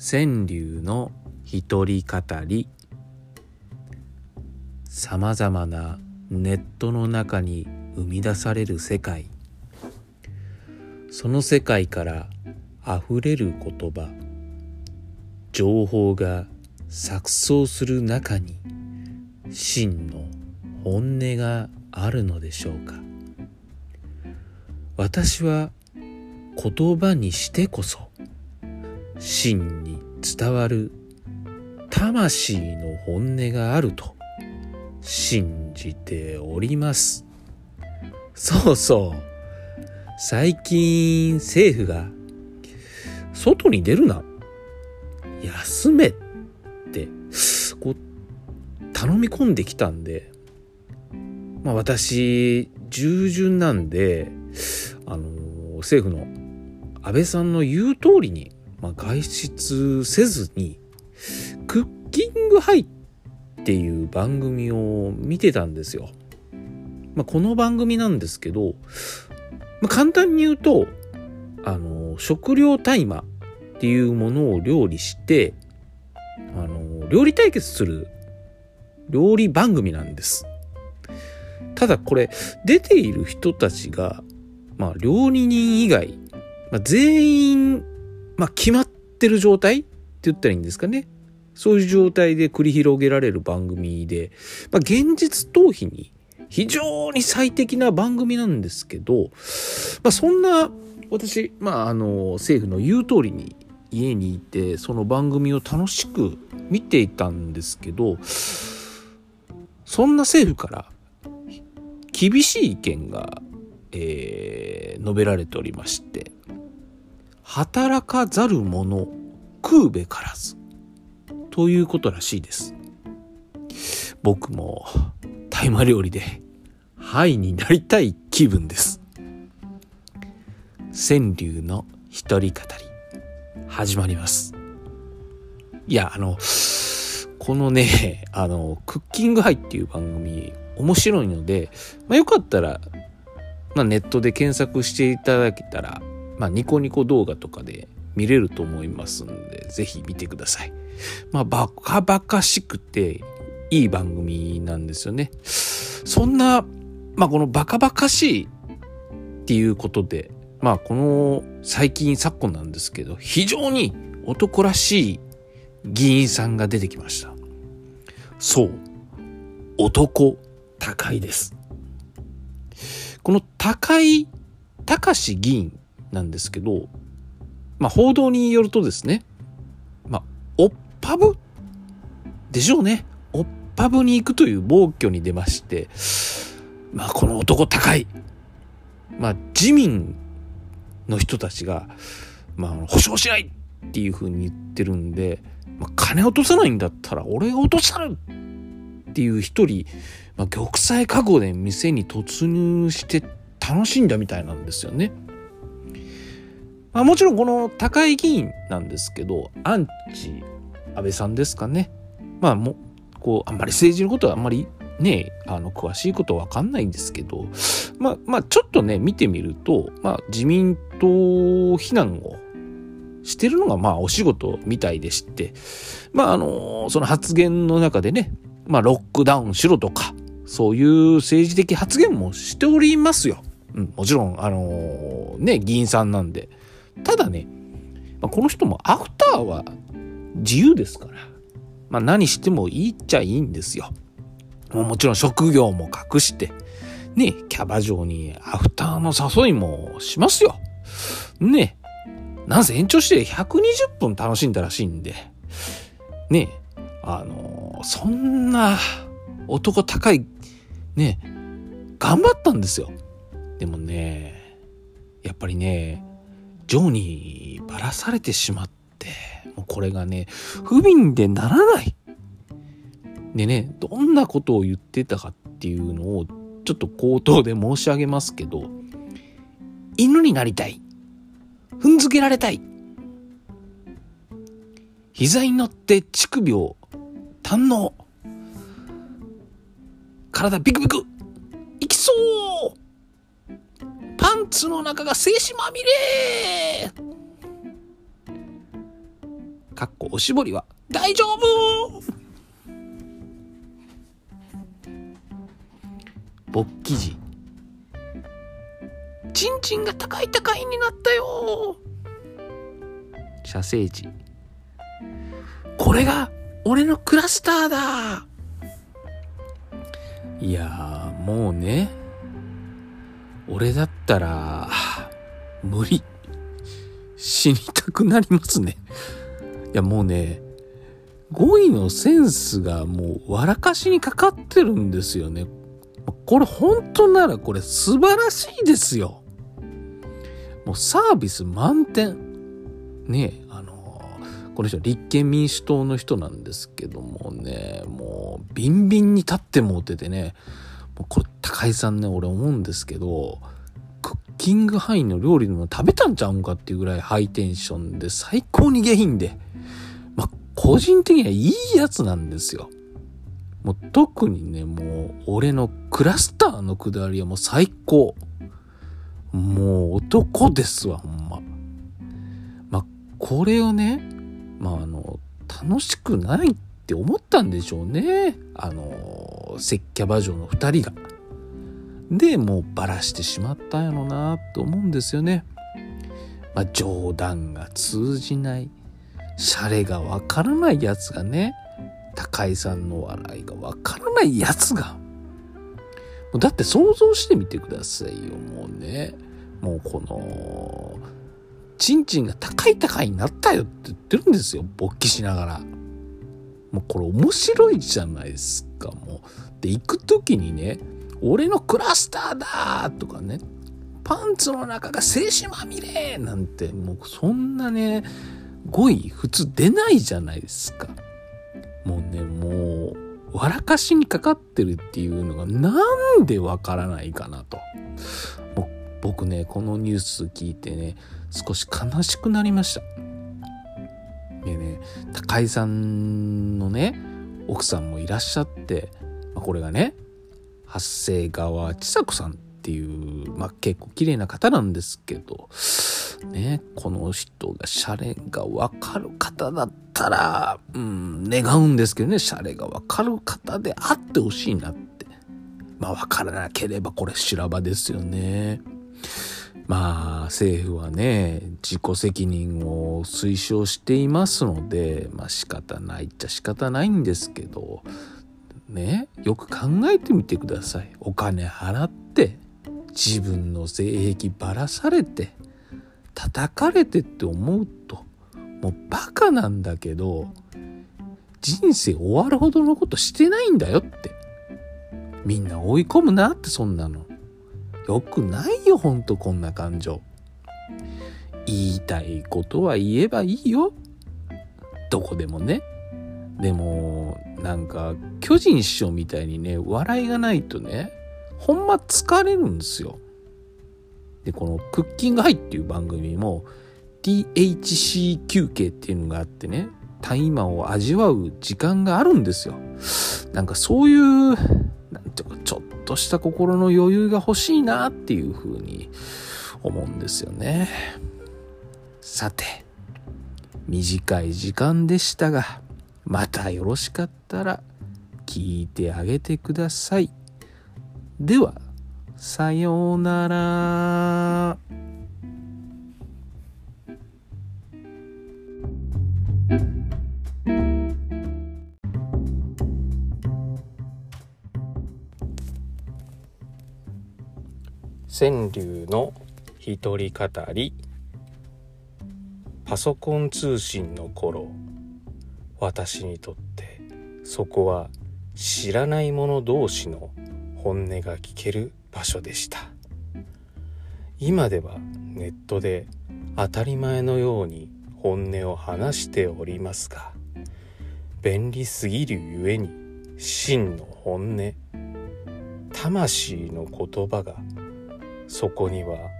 川柳の一人語りさまざまなネットの中に生み出される世界。その世界からあふれる言葉情報が錯綜する中に真の本音があるのでしょうか。私は言葉にしてこそ真に伝わる魂の本音があると信じております。そうそう。最近政府が外に出るな。休めってこう頼み込んできたんでまあ私従順なんであの政府の安倍さんの言う通りにまあ、外出せずにクッキングハイっていう番組を見てたんですよ。まあ、この番組なんですけど、まあ、簡単に言うとあの食料大麻っていうものを料理してあの料理対決する料理番組なんです。ただこれ出ている人たちが、まあ、料理人以外、まあ、全員まあ、決まってる状態って言ったらいいんですかね。そういう状態で繰り広げられる番組で、まあ、現実逃避に非常に最適な番組なんですけど、まあ、そんな私、まあ、あの政府の言う通りに家にいてその番組を楽しく見ていたんですけどそんな政府から厳しい意見が、えー、述べられておりまして働かざる者食うべからず。ということらしいです。僕も大麻料理でハイになりたい気分です。川柳の一人語り始まります。いやあのこのねあのクッキングハイっていう番組面白いので、まあ、よかったら、まあ、ネットで検索していただけたらまあ、ニコニコ動画とかで見れると思いますんで、ぜひ見てください。まあ、バカバカしくていい番組なんですよね。そんな、まあ、このバカバカしいっていうことで、まあ、この最近昨今なんですけど、非常に男らしい議員さんが出てきました。そう。男、高いです。この高井隆議員なんですけど、まあ、報道によるとですね、まあ、おっぱぶでしょうね。おっぱぶに行くという暴挙に出まして、まあ、この男高い。まあ、自民の人たちが、まあ、保証しないっていうふうに言ってるんで、まあ、金落とさないんだったら俺が落とさるっていう一人、まあ、玉砕覚悟で店に突入して楽しんだみたいなんですよね。まあ、もちろんこの高井議員なんですけどアンチ安倍さんですかねまあもこうあんまり政治のことはあんまりねあの詳しいことわかんないんですけどまあまあちょっとね見てみると、まあ、自民党非難をしてるのがまあお仕事みたいでしてまああのその発言の中でねまあロックダウンしろとかそういう政治的発言もしておりますよ。うん、もちろん、あのー、ね、議員さんなんで。ただね、まあ、この人もアフターは自由ですから、まあ、何してもいいっちゃいいんですよ。ももちろん職業も隠して、ね、キャバ嬢にアフターの誘いもしますよ。ね、なんせ延長して120分楽しんだらしいんで、ね、あのそんな男高い、ね、頑張ったんですよ。でもね、やっぱりね、ジョーにばらされてしまって、もうこれがね、不憫でならない。でね、どんなことを言ってたかっていうのを、ちょっと口頭で申し上げますけど、犬になりたい。踏んづけられたい。膝に乗って乳首を堪能。体ビクビク。いきそうンツの中が精子まみれかっこおしぼりは大丈夫勃起時チンチンが高い高いになったよ射精時これが俺のクラスターだいやーもうね俺だったら無理。死にたくなりますね。いやもうね語彙のセンスがもう笑かしにかかってるんですよね。これ本当ならこれ素晴らしいですよ。もうサービス満点。ねえあのこの人立憲民主党の人なんですけどもねもうビンビンに立ってもうててねこれ高井さんね俺思うんですけどクッキングハイの料理の食べたんちゃうんかっていうぐらいハイテンションで最高に下品でまあ個人的にはいいやつなんですよ。もう特にねもう俺のクラスターのくだりはもう最高。もう男ですわほんま。まあこれをねまああの楽しくないっって思ったんでしょうね。あの接キャバ嬢の2人が。でもうバラしてしまったんやろなと思うんですよね。まあ冗談が通じない。シャレがわからないやつがね。高井さんの笑いがわからないやつが。だって想像してみてくださいよ、もうね。もうこの、ちんちんが高い高いになったよって言ってるんですよ、勃起しながら。もうこれ面白いじゃないですか、もう。で、行く時にね、俺のクラスターだとかね、パンツの中が精子まみれなんて、もうそんなね、語彙普通出ないじゃないですか。もうね、もう、笑かしにかかってるっていうのがなんでわからないかなと。僕ね、このニュース聞いてね、少し悲しくなりました。でね、高井さんのね、奥さんもいらっしゃって、まあ、これがね、発生川千佐子さんっていう、まあ、結構綺麗な方なんですけど、ね、この人がシャレがわかる方だったら、うん、願うんですけどね、シャレがわかる方であってほしいなって。まあ、わからなければこれ修羅場ですよね。まあ、政府はね、自己責任を推奨していますので、まあ仕方ないっちゃ仕方ないんですけど、ね、よく考えてみてください。お金払って、自分の性癖ばらされて、叩かれてって思うと、もうバカなんだけど、人生終わるほどのことしてないんだよって。みんな追い込むなってそんなの。よくないよ、ほんとこんな感情。言いたいことは言えばいいよ。どこでもね。でも、なんか、巨人師匠みたいにね、笑いがないとね、ほんま疲れるんですよ。で、このクッキングハイっていう番組も、THC 休憩っていうのがあってね、大麻を味わう時間があるんですよ。なんかそういう、とした心の余裕が欲しいなっていうふうに思うんですよね。さて、短い時間でしたが、またよろしかったら聞いてあげてください。では、さようなら。川柳の一人語り。パソコン通信の頃私にとってそこは知らない者同士の本音が聞ける場所でした。今ではネットで当たり前のように本音を話しておりますが便利すぎるゆえに真の本音魂の言葉がそこには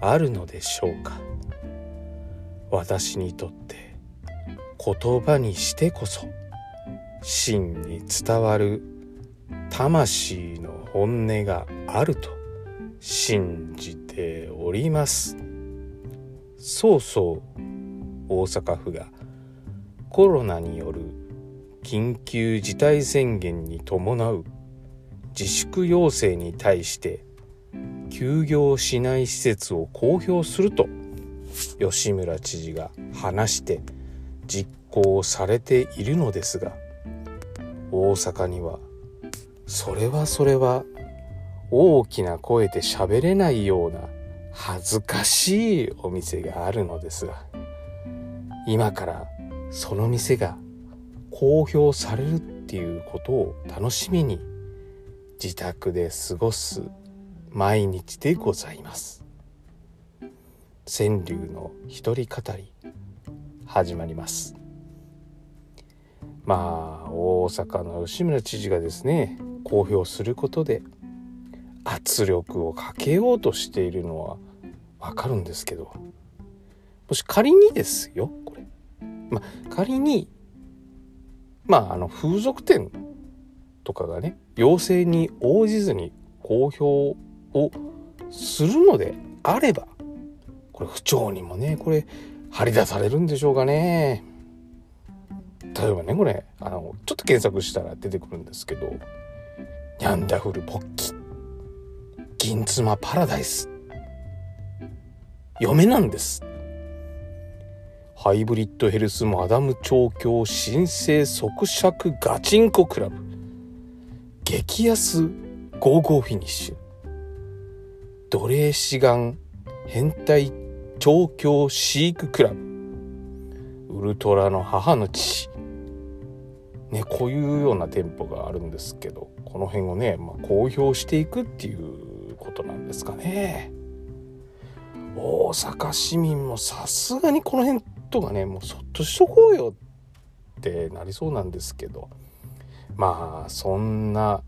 あるのでしょうか？私にとって言葉にしてこそ真に伝わる魂の本音があると信じております。そうそう大阪府がコロナによる緊急事態宣言に伴う自粛要請に対して休業しない施設を公表すると吉村知事が話して実行されているのですが大阪にはそれはそれは大きな声で喋れないような恥ずかしいお店があるのですが今からその店が公表されるっていうことを楽しみに自宅で過ごす毎日でございます。川柳の一人語り始まります。まあ大阪の吉村知事がですね公表することで圧力をかけようとしているのはわかるんですけどもし仮にですよこれ。まあ仮にまああの風俗店とかがね要請に応じずに公表をするのであればこれ不調にもねこれ張り出されるんでしょうかね。例えばねこれあのちょっと検索したら出てくるんですけど「ニャンダフルポッキ」「銀妻パラダイス」嫁なんです。ハイブリッドヘルスマダム調教新生即尺ガチンコクラブ。激安ゴーゴーフィニッシュ。奴隷志願変態調教飼育クラブ。ウルトラの母の父。ねこういうような店舗があるんですけどこの辺をね、まあ、公表していくっていうことなんですかね。大阪市民もさすがにこの辺とかねもうそっとしとこうよってなりそうなんですけど。まあそんな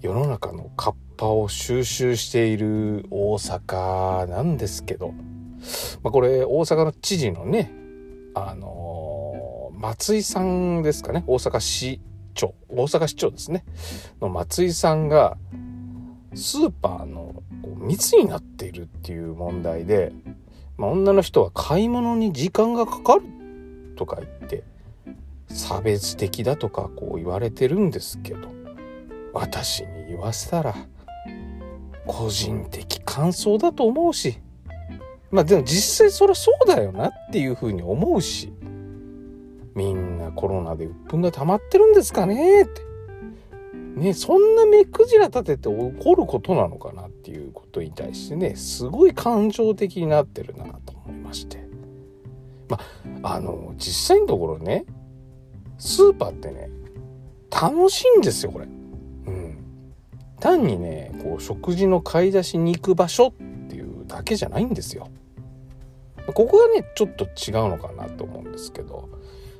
世の中のカッパを収集している大阪なんですけど、まあ、これ大阪の知事のねあのー、松井さんですかね。大阪市長。大阪市長ですね。の松井さんがスーパーの密になっているっていう問題で、まあ、女の人は買い物に時間がかかるとか言って差別的だとかこう言われてるんですけど私に言わせたら個人的感想だと思うしまあでも実際そりゃそうだよなっていうふうに思うしみんなコロナで鬱憤が溜まってるんですかねって。ねそんな目くじら立てて怒ることなのかなっていうことに対してねすごい感情的になってるなと思いまして。まああの実際のところねスーパーってね楽しいんですよこれ。単にねこう食事の買い出しに行く場所っていうだけじゃないんですよ。ここがねちょっと違うのかなと思うんですけど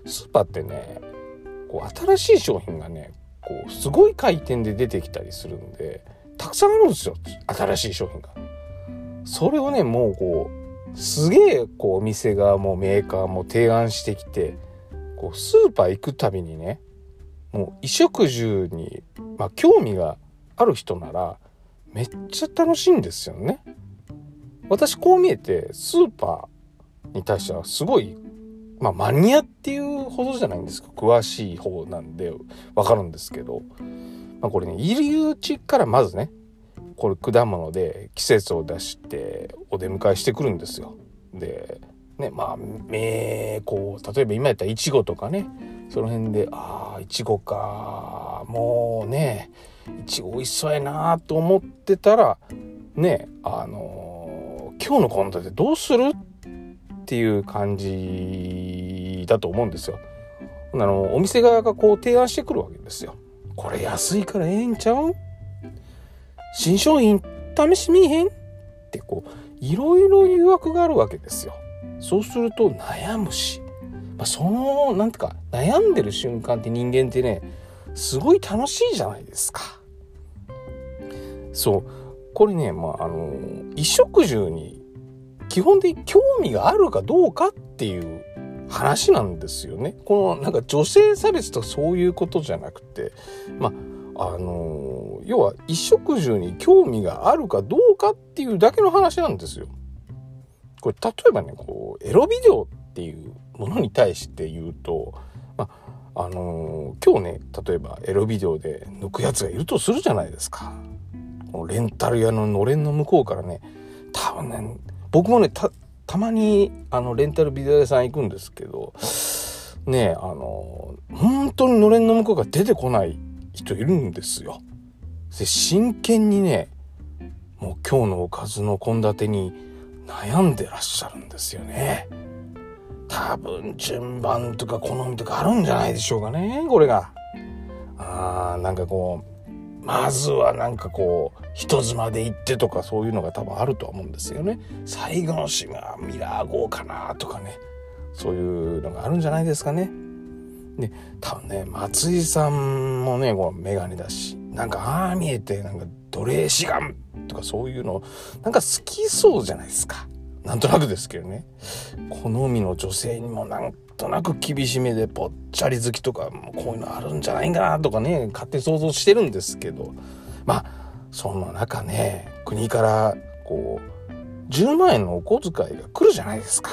スーパーってねこう新しい商品がねこうすごい回転で出てきたりするんでたくさんあるんですよ新しい商品が。それをねもうこうすげえこうお店側もメーカーも提案してきてこうスーパー行くたびにねもう衣食住に、まあ、興味がある人ならめっちゃ楽しいんですよね。私こう見えてスーパーに対してはすごいまあマニアっていうほどじゃないんですけど詳しい方なんでわかるんですけど、まあ、これね入り口からまずねこれ果物で季節を出してお出迎えしてくるんですよ。でねまあめこう例えば今やったらいちごとかねその辺でああいちごかもうねいちご美味しそうやなと思ってたらねあのー、今日の献立どうするっていう感じだと思うんですよ。あのお店側がこう提案してくるわけですよ。これ安いからええんちゃう新商品試しみへん？ってこういろいろ誘惑があるわけですよ。そうすると悩むし、まあ、そのなんてか悩んでる瞬間って人間ってねすごい楽しいじゃないですか。そうこれねまああの衣食住に基本的に興味があるかどうかっていう話なんですよね。このなんか女性差別とかそういうことじゃなくてまああの要は衣食住に興味があるかどうかっていうだけの話なんですよ。これ例えばねこうエロビデオっていうものに対して言うと、まあ、のー、今日ね例えばエロビデオで抜くやつがいるとするじゃないですか。レンタル屋ののれんの向こうからね多分ね僕もねたたまにあのレンタルビデオ屋さん行くんですけどねあの本当にのれんの向こうから出てこない人いるんですよ。で真剣にねもう今日のおかずの献立に悩んでらっしゃるんですよね。多分順番とか好みとかあるんじゃないでしょうかねこれが。あーなんかこうまずはなんかこう人妻で行ってとかそういうのが多分あるとは思うんですよね。最後の締めはミラー号かなとかねそういうのがあるんじゃないですかね。で多分ね松井さんもねこう眼鏡だしなんかああ見えてなんか奴隷志願とかそういうのなんか好きそうじゃないですか。なんとなくですけどね。好みの女性にもなんとなく厳しめでぽっちゃり好きとかもこういうのあるんじゃないかなとかね勝手に想像してるんですけど。まあそんな中ね国からこう10万円のお小遣いが来るじゃないですか。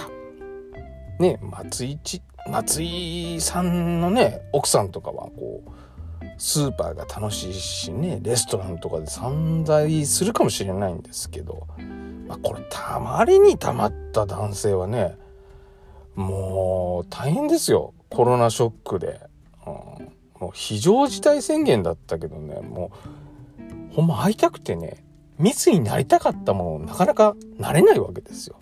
ね松井松井さんのね奥さんとかはこうスーパーが楽しいしねレストランとかで散財するかもしれないんですけど、まあ、これたまりにたまった男性はねもう大変ですよ。コロナショックで、うん、もう非常事態宣言だったけどねもうほんま会いたくてね密になりたかったものなかなかなれないわけですよ。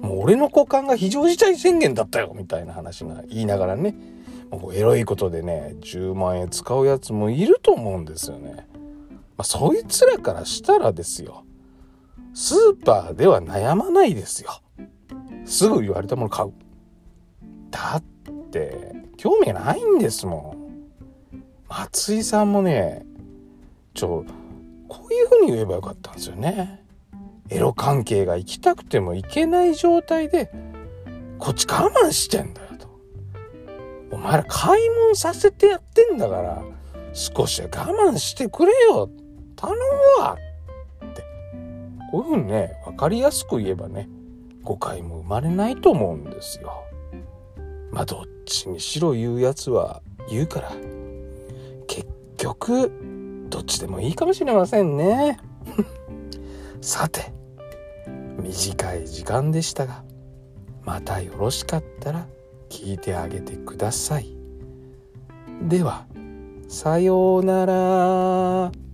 もう俺の股間が非常事態宣言だったよみたいな話が言いながらね。もうエロいことでね10万円使うやつもいると思うんですよね。まあ、そいつらからしたらですよ。スーパーでは悩まないですよ。すぐ言われたもの買う。だって興味がないんですもん。松井さんもねちょこういうふうに言えばよかったんですよね。エロ関係が行きたくても行けない状態でこっち我慢してんだよと。お前ら買い物させてやってんだから少しは我慢してくれよ頼むわってこういうふうにね分かりやすく言えばね誤解も生まれないと思うんですよ。まあどっちにしろ言うやつは言うから結局どっちでもいいかもしれませんね。さて短い時間でしたがまたよろしかったら聞いてあげてください。ではさようなら。